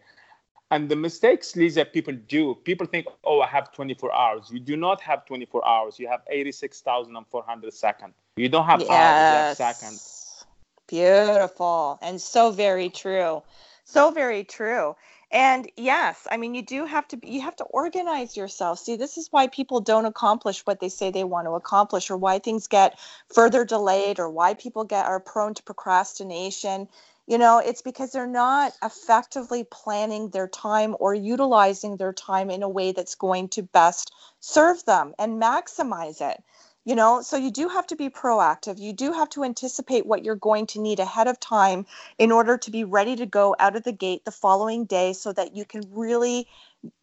And the mistakes, Lisa, people do. People think, oh, I have 24 hours. You do not have 24 hours. You have 86,400 seconds. You don't have hours, you have seconds. Beautiful. And so very true. So very true. And yes, I mean you do have to be, you have to organize yourself. See, this is why people don't accomplish what they say they want to accomplish or why things get further delayed or why people get are prone to procrastination. You know, it's because they're not effectively planning their time or utilizing their time in a way that's going to best serve them and maximize it you know? So you do have to be proactive. You do have to anticipate what you're going to need ahead of time in order to be ready to go out of the gate the following day so that you can really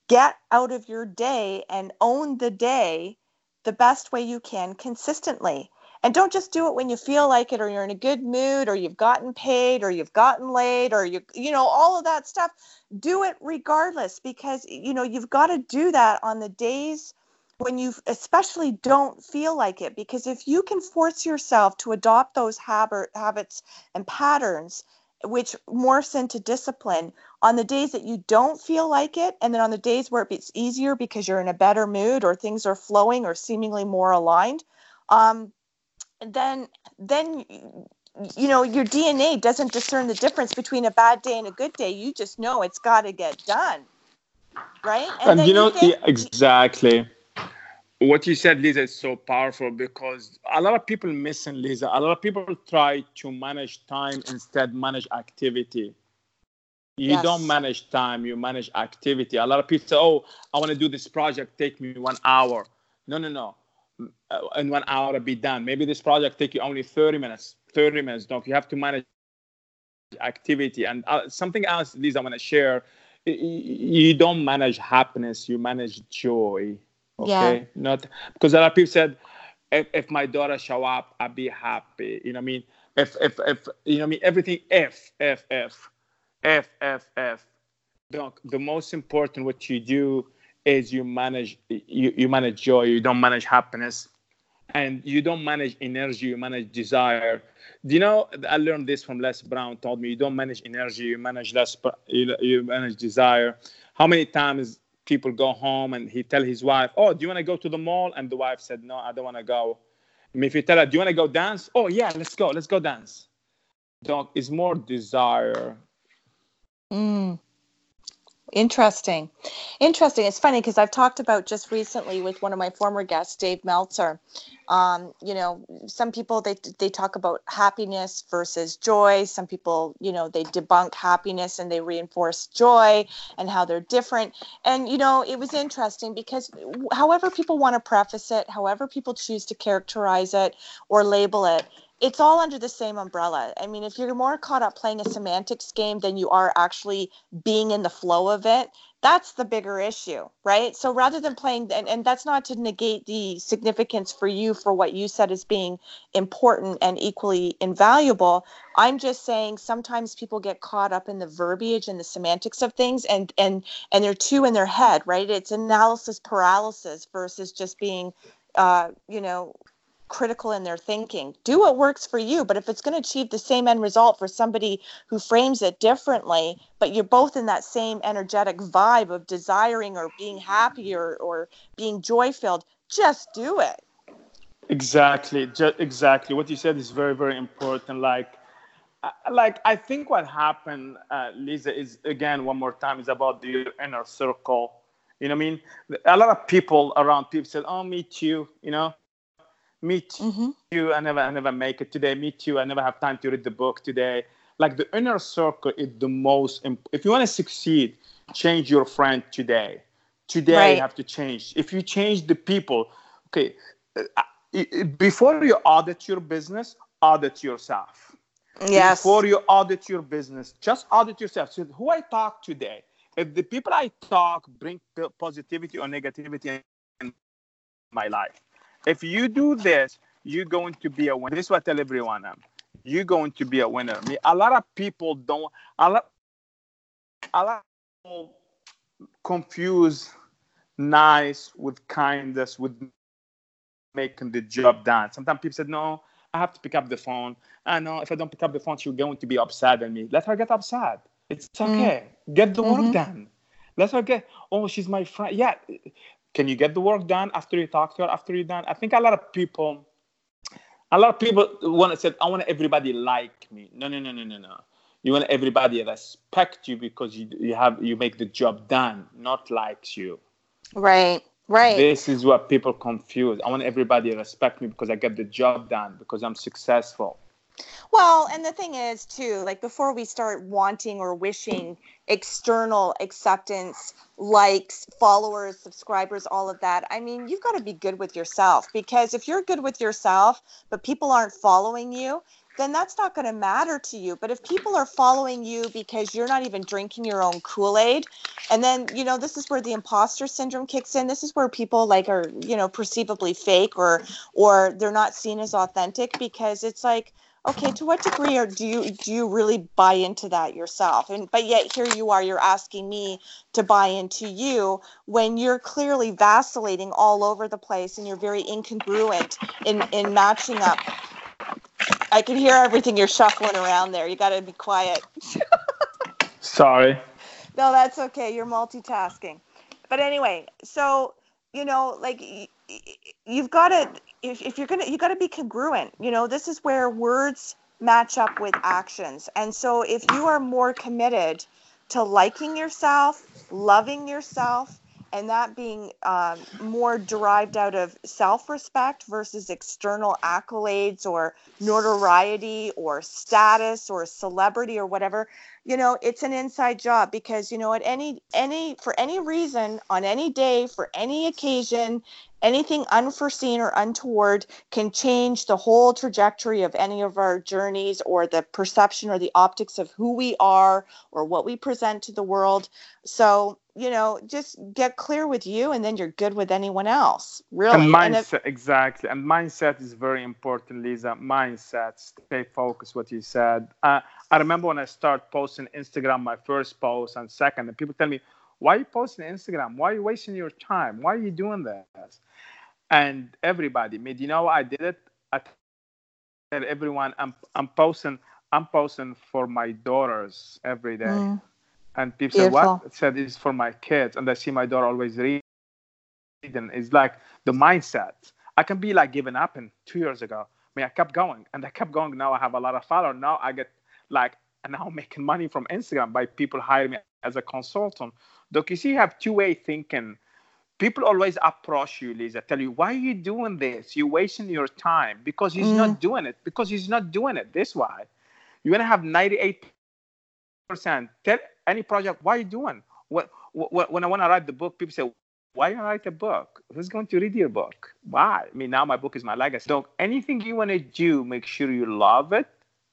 get out of your day and own the day the best way you can consistently and don't just do it when you feel like it or you're in a good mood or you've gotten paid or you've gotten laid or you you know all of that stuff. Do it regardless because you know you've got to do that on the days when you especially don't feel like it. Because if you can force yourself to adopt those habit, habits and patterns which morphs into discipline on the days that you don't feel like it and then on the days where it's easier because you're in a better mood or things are flowing or seemingly more aligned um, then then you know your dna doesn't discern the difference between a bad day and a good day you just know it's got to get done right And, then you know, think- yeah, exactly. What you said, Lisa, is so powerful because a lot of people missing, Lisa. A lot of people try to manage time instead manage activity. You Yes. don't manage time, you manage activity. A lot of people say, "Oh, I want to do this project. Take me one hour." No, no, no. Uh, In one hour, be done. Maybe this project take you only thirty minutes. Thirty minutes. Don't you have to manage activity? And uh, something else, Lisa, I want to share. You don't manage happiness. You manage joy. Okay. Not because a lot of people said, if, if my daughter show up, I'll be happy. You know what I mean? If if if you know what I mean? Everything if if if if if if. Donc, the most important what you do is you manage you, you manage joy. You don't manage happiness, and you don't manage energy. You manage desire. Do you know? I learned this from Les Brown. Told me you don't manage energy. You manage less. You, you manage desire. How many times people go home and he tell his wife, "Oh, do you want to go to the mall?" And the wife said, "No, I don't want to go." Mean, if you tell her, "Do you want to go dance?" Oh, yeah, let's go. Let's go dance. Donc, it's more desire. Mm. Interesting. Interesting. It's funny because I've talked about just recently with one of my former guests, Dave Meltzer. Um, you know, some people they they talk about happiness versus joy. Some people, you know, they debunk happiness and they reinforce joy and how they're different. And you know, it was interesting because however people want to preface it, however people choose to characterize it or label it, it's all under the same umbrella. I mean, if you're more caught up playing a semantics game than you are actually being in the flow of it, that's the bigger issue, right? So rather than playing, and, and that's not to negate the significance for you for what you said as being important and equally invaluable. I'm just saying sometimes people get caught up in the verbiage and the semantics of things and and and they're too in their head, right? It's analysis paralysis versus just being uh, you know, critical in their thinking. Do what works for you, but if it's going to achieve the same end result for somebody who frames it differently, but you're both in that same energetic vibe of desiring or being happy or, or being joy filled, just do it. Exactly, just, exactly. What you said is very, very important. Like, like I think what happened, uh, Lisa, is again one more time is about the inner circle. You know I mean? A lot of people around people said, "Oh, me too." You know, me too mm-hmm. i never i never make it today meet you i never have time to read the book today. Like the inner circle is the most imp- if you want to succeed change your friend today. Today right. you have to change. If you change the people okay uh, before you audit your business audit yourself. Yes. Before you audit your business just audit yourself. So who i talk today? If the people i talk bring positivity or negativity in my life if you do this, you're going to be a winner. This is what I tell everyone. Um, you're going to be a winner. I mean, a lot of people don't. A lot, a lot of people confuse nice with kindness with making the job done. Sometimes people said, "No, I have to pick up the phone. I know if I don't pick up the phone, she's going to be upset at me. Let her get upset. It's mm. okay. Mm. Get the work mm-hmm. done. Let her get. Oh, she's my friend. Yeah, can you get the work done after you talk to her after you're done? I think a lot of people a lot of people want to say i want everybody like me. No no no no no no. You want everybody to respect you because you, you have you make the job done not likes you. Right right. This is what people confuse. I want everybody respect me because i get the job done because i'm successful well, and the thing is, too, like before we start wanting or wishing external acceptance, likes, followers, subscribers, all of that, I mean, you've got to be good with yourself because if you're good with yourself, but people aren't following you, then that's not going to matter to you. But if people are following you because you're not even drinking your own Kool Aid, and then, you know, this is where the imposter syndrome kicks in. This is where people like are, you know, perceivably fake or, or they're not seen as authentic because it's like, okay to what degree or do you do you really buy into that yourself? And but yet here you are you're asking me to buy into you when you're clearly vacillating all over the place and you're very incongruent in in matching up. I can hear everything you're shuffling around there. You got to be quiet. Sorry. No that's okay. You're multitasking. But anyway so you know like you've got to if, if you're gonna you got to be congruent you know? This is where words match up with actions. And so if you are more committed to liking yourself loving yourself and that being um, more derived out of self-respect versus external accolades or notoriety or status or celebrity or whatever you know it's an inside job because you know at any any for any reason on any day for any occasion anything unforeseen or untoward can change the whole trajectory of any of our journeys or the perception or the optics of who we are or what we present to the world. So, you know, just get clear with you and then you're good with anyone else. Really. And mindset, and if, exactly. And mindset is very important, Lisa. Mindset, stay focused, what you said. Uh, I remember when I started posting Instagram, my first post and second, and people tell me, why are you posting Instagram? Why are you wasting your time? Why are you doing this? and everybody made you know i did it i tell everyone i'm i'm posting i'm posting for my daughters every day mm. And people Beautiful. said what I said it's for my kids and i see my daughter always reading it's like the mindset i can be like giving up in two years ago i mean i kept going and i kept going now i have a lot of followers now i get like and now I'm making money from instagram by people hiring me as a consultant. Doc, you see, you have two-way thinking. People always approach you, Lisa, tell you, why are you doing this? You're wasting your time because he's Mm. not doing it. Because he's not doing it. This why. You're gonna have 98 percent. Tell any project, why are you doing? What, what, when I want to write the book, people say, why you write a book? Who's going to read your book? Why? I mean, now my book is my legacy. So anything you want to do, make sure you love it.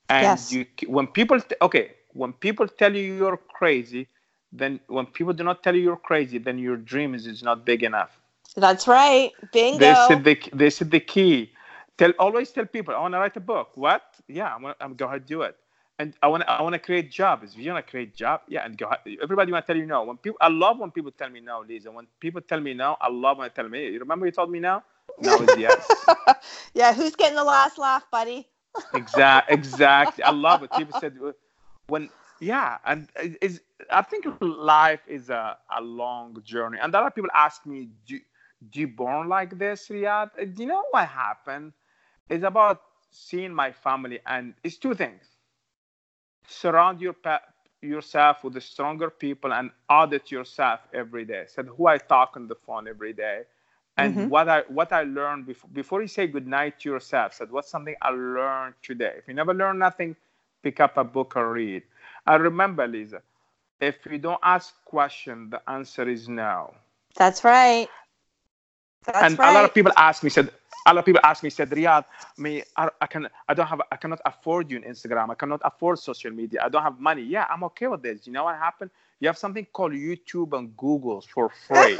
And Yes. you, when people, t- okay, when people tell you you're crazy, then when people do not tell you you're crazy, then your dream is, is not big enough. That's right. Bingo. They said the, they said the key. Tell always tell people I want to write a book. What? Yeah, I'm gonna, I'm go ahead do it. And I want to I want to create jobs. If you want to create job, yeah, and go. Everybody want to tell you no. When people, I love when people tell me no, Lisa. When people tell me no, I love when they tell me. You remember you told me no? No is yes. yeah, who's getting the last laugh, buddy? exact exactly. I love it. People said when yeah, and it's I think life is a, a long journey. And a lot of people ask me, do, do you born like this, Riyadh? Do you know what happened? It's about seeing my family, and it's two things. Surround your pa- yourself with the stronger people and audit yourself every day. Said who I talk on the phone every day, and Mhm. what I what I learned before before you say good night to yourself. Said what's something I learned today. If you never learn nothing, pick up a book or read. I remember, Lisa, if you don't ask question, the answer is no. That's right. That's and right. a lot of people ask me, said, a lot of people ask me, said, Riyadh, me, I, I can, I don't have, I cannot afford you on Instagram. I cannot afford social media. I don't have money. Yeah, I'm okay with this. You know what happened? You have something called YouTube and Google for free.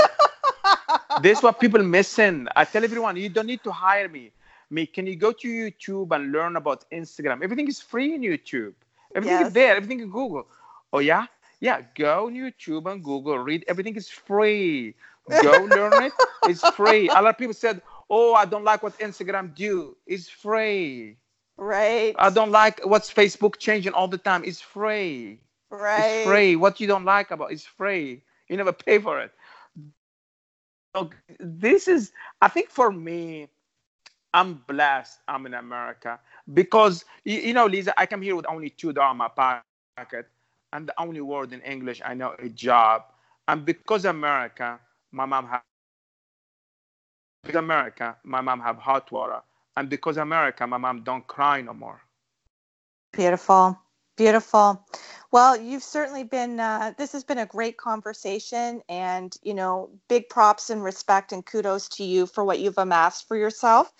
this is what people missing. I tell everyone, you don't need to hire me. Me, can you go to YouTube and learn about Instagram? Everything is free in YouTube. Everything Yes. is there. Everything in Google. Oh yeah, yeah. Go on YouTube and Google. Read. Everything is free. Go learn it. It's free. A lot of people said, "Oh, I don't like what Instagram do. It's free. right. I don't like what's Facebook changing all the time. It's free. right. It's free. What you don't like about it's free. You never pay for it. So this is, I think, for me, I'm blessed. I'm in America because you, you know, Lisa, I come here with only two dollars in my pocket, and the only word in English I know is job. And because America, my mom have because America, my mom have hot water, and because America, my mom don't cry no more. Beautiful. Beautiful. Well, you've certainly been, uh, this has been a great conversation and, you know, big props and respect and kudos to you for what you've amassed for yourself.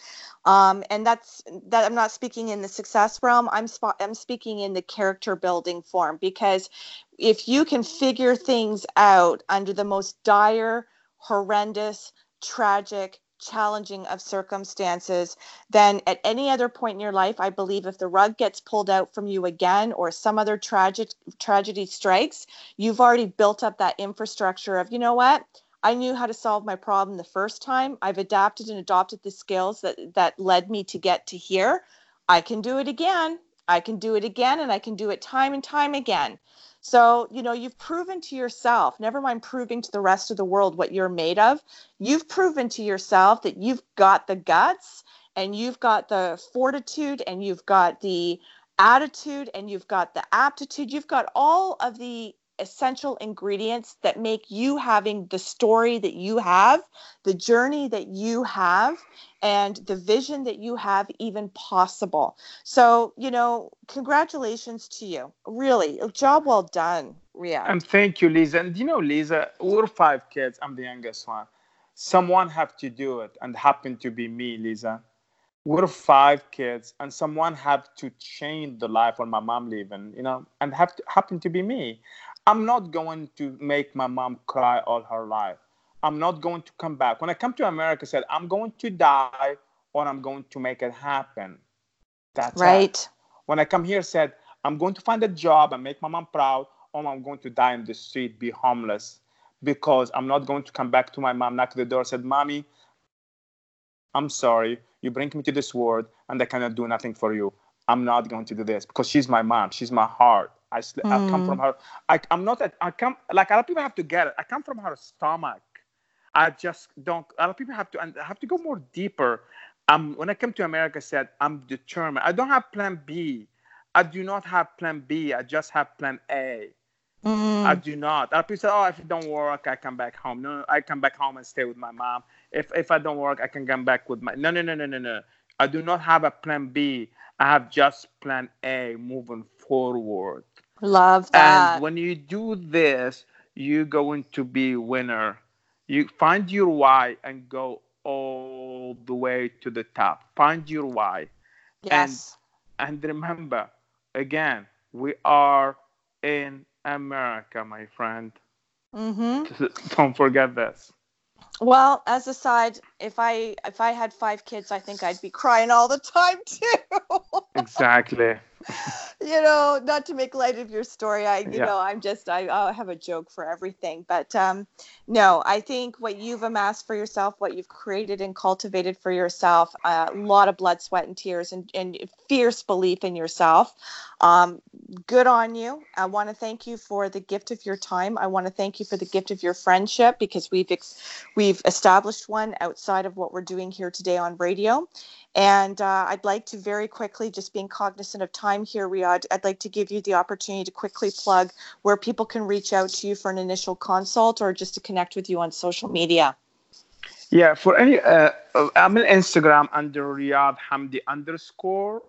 Um, and that's that I'm not speaking in the success realm. I'm, sp- I'm speaking in the character building form because if you can figure things out under the most dire, horrendous, tragic, challenging of circumstances, then at any other point in your life, I believe if the rug gets pulled out from you again or some other tragic tragedy strikes, you've already built up that infrastructure of, you know what? I knew how to solve my problem the first time. I've adapted and adopted the skills that that led me to get to here. I can do it again. I can do it again and I can do it time and time again. So, you know, you've proven to yourself, never mind proving to the rest of the world what you're made of, you've proven to yourself that you've got the guts and you've got the fortitude and you've got the attitude and you've got the aptitude. You've got all of the essential ingredients that make you having the story that you have, the journey that you have, and the vision that you have even possible. So, you know, congratulations to you. Really, a job well done, Ria. And thank you, Lisa. And you know, Lisa, we're five kids. I'm the youngest one. Someone have to do it, and happen to be me, Lisa. We're five kids, and someone have to change the life when my mom leaving, you know, and have to happen to be me. I'm not going to make my mom cry all her life. I'm not going to come back. When I come to America, I said I'm going to die or I'm going to make it happen. That's it right. when I come here, said I'm going to find a job and make my mom proud, or I'm going to die in the street, be homeless, because I'm not going to come back to my mom, knock the door, said, "Mommy, I'm sorry, you bring me to this world, and I cannot do nothing for you. I'm not going to do this because she's my mom, she's my heart. I, sl- I come from her. I, I'm not. A, I come like a lot of people have to get it. I come from her stomach. I just don't. A lot of people have to. And I have to go more deeper. Um, when I came to America, I said I'm determined. I don't have Plan B. I do not have Plan B. I just have Plan A. Mm. I do not. Other people say, "Oh, if it don't work, I come back home." No, No, I come back home and stay with my mom. If if I don't work, I can come back with my. No, no, no, no, no, no. I do not have a plan B. I have just plan A moving forward. Love that. And when you do this, you're going to be winner. You find your why and go all the way to the top. Find your why. Yes. And, and remember, again, we are in America, my friend. Mm-hmm. Don't forget this. Well, as a side, if I if I had five kids, I think I'd be crying all the time too. exactly. you know, not to make light of your story, I you yeah. know, I'm just I, I have a joke for everything, but um, no, I think what you've amassed for yourself, what you've created and cultivated for yourself, a lot of blood, sweat, and tears, and, and fierce belief in yourself. Um, good on you. I want to thank you for the gift of your time. I want to thank you for the gift of your friendship because we've ex- we've established one outside of what we're doing here today on radio. And uh, I'd like to very quickly, just being cognizant of time here, Riyadh, I'd like to give you the opportunity to quickly plug where people can reach out to you for an initial consult or just to connect with you on social media. Yeah, for any, uh, I'm on Instagram under Riyadh Hamdi underscore.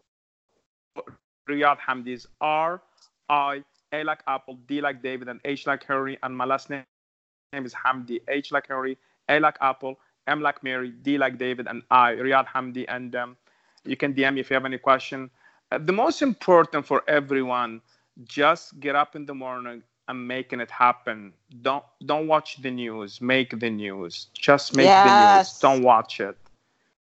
Riyadh Hamdi is R I A like Apple, D like David, and H like Harry. And my last name is Hamdi, H like Harry, A like Apple, M like Mary, D like David, and I, Riyadh Hamdi. And um, you can DM me if you have any question. Uh, the most important for everyone, just get up in the morning and making it happen. Don't don't watch the news. Make the news. Just make yes. the news. Don't watch it.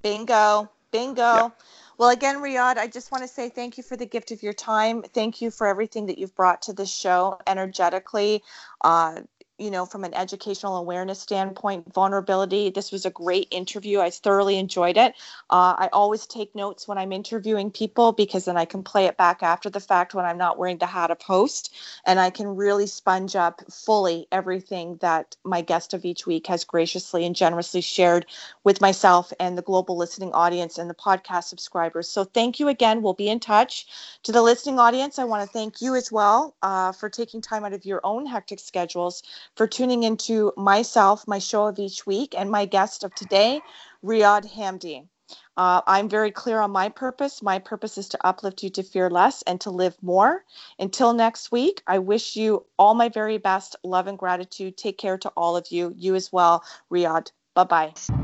Bingo. Bingo. Yeah. Well, again, Riyadh, I just want to say thank you for the gift of your time. Thank you for everything that you've brought to this show energetically, uh, you know, from an educational awareness standpoint, vulnerability. This was a great interview. I thoroughly enjoyed it. Uh, I always take notes when I'm interviewing people because then I can play it back after the fact when I'm not wearing the hat of host, and I can really sponge up fully everything that my guest of each week has graciously and generously shared with myself and the global listening audience and the podcast subscribers. So thank you again. We'll be in touch. To the listening audience, I want to thank you as well uh, for taking time out of your own hectic schedules for tuning into myself, my show of each week, and my guest of today, Riyadh Hamdi. Uh, I'm very clear on my purpose. My purpose is to uplift you to fear less and to live more. Until next week, I wish you all my very best love and gratitude. Take care to all of you. You as well, Riyadh. Bye bye.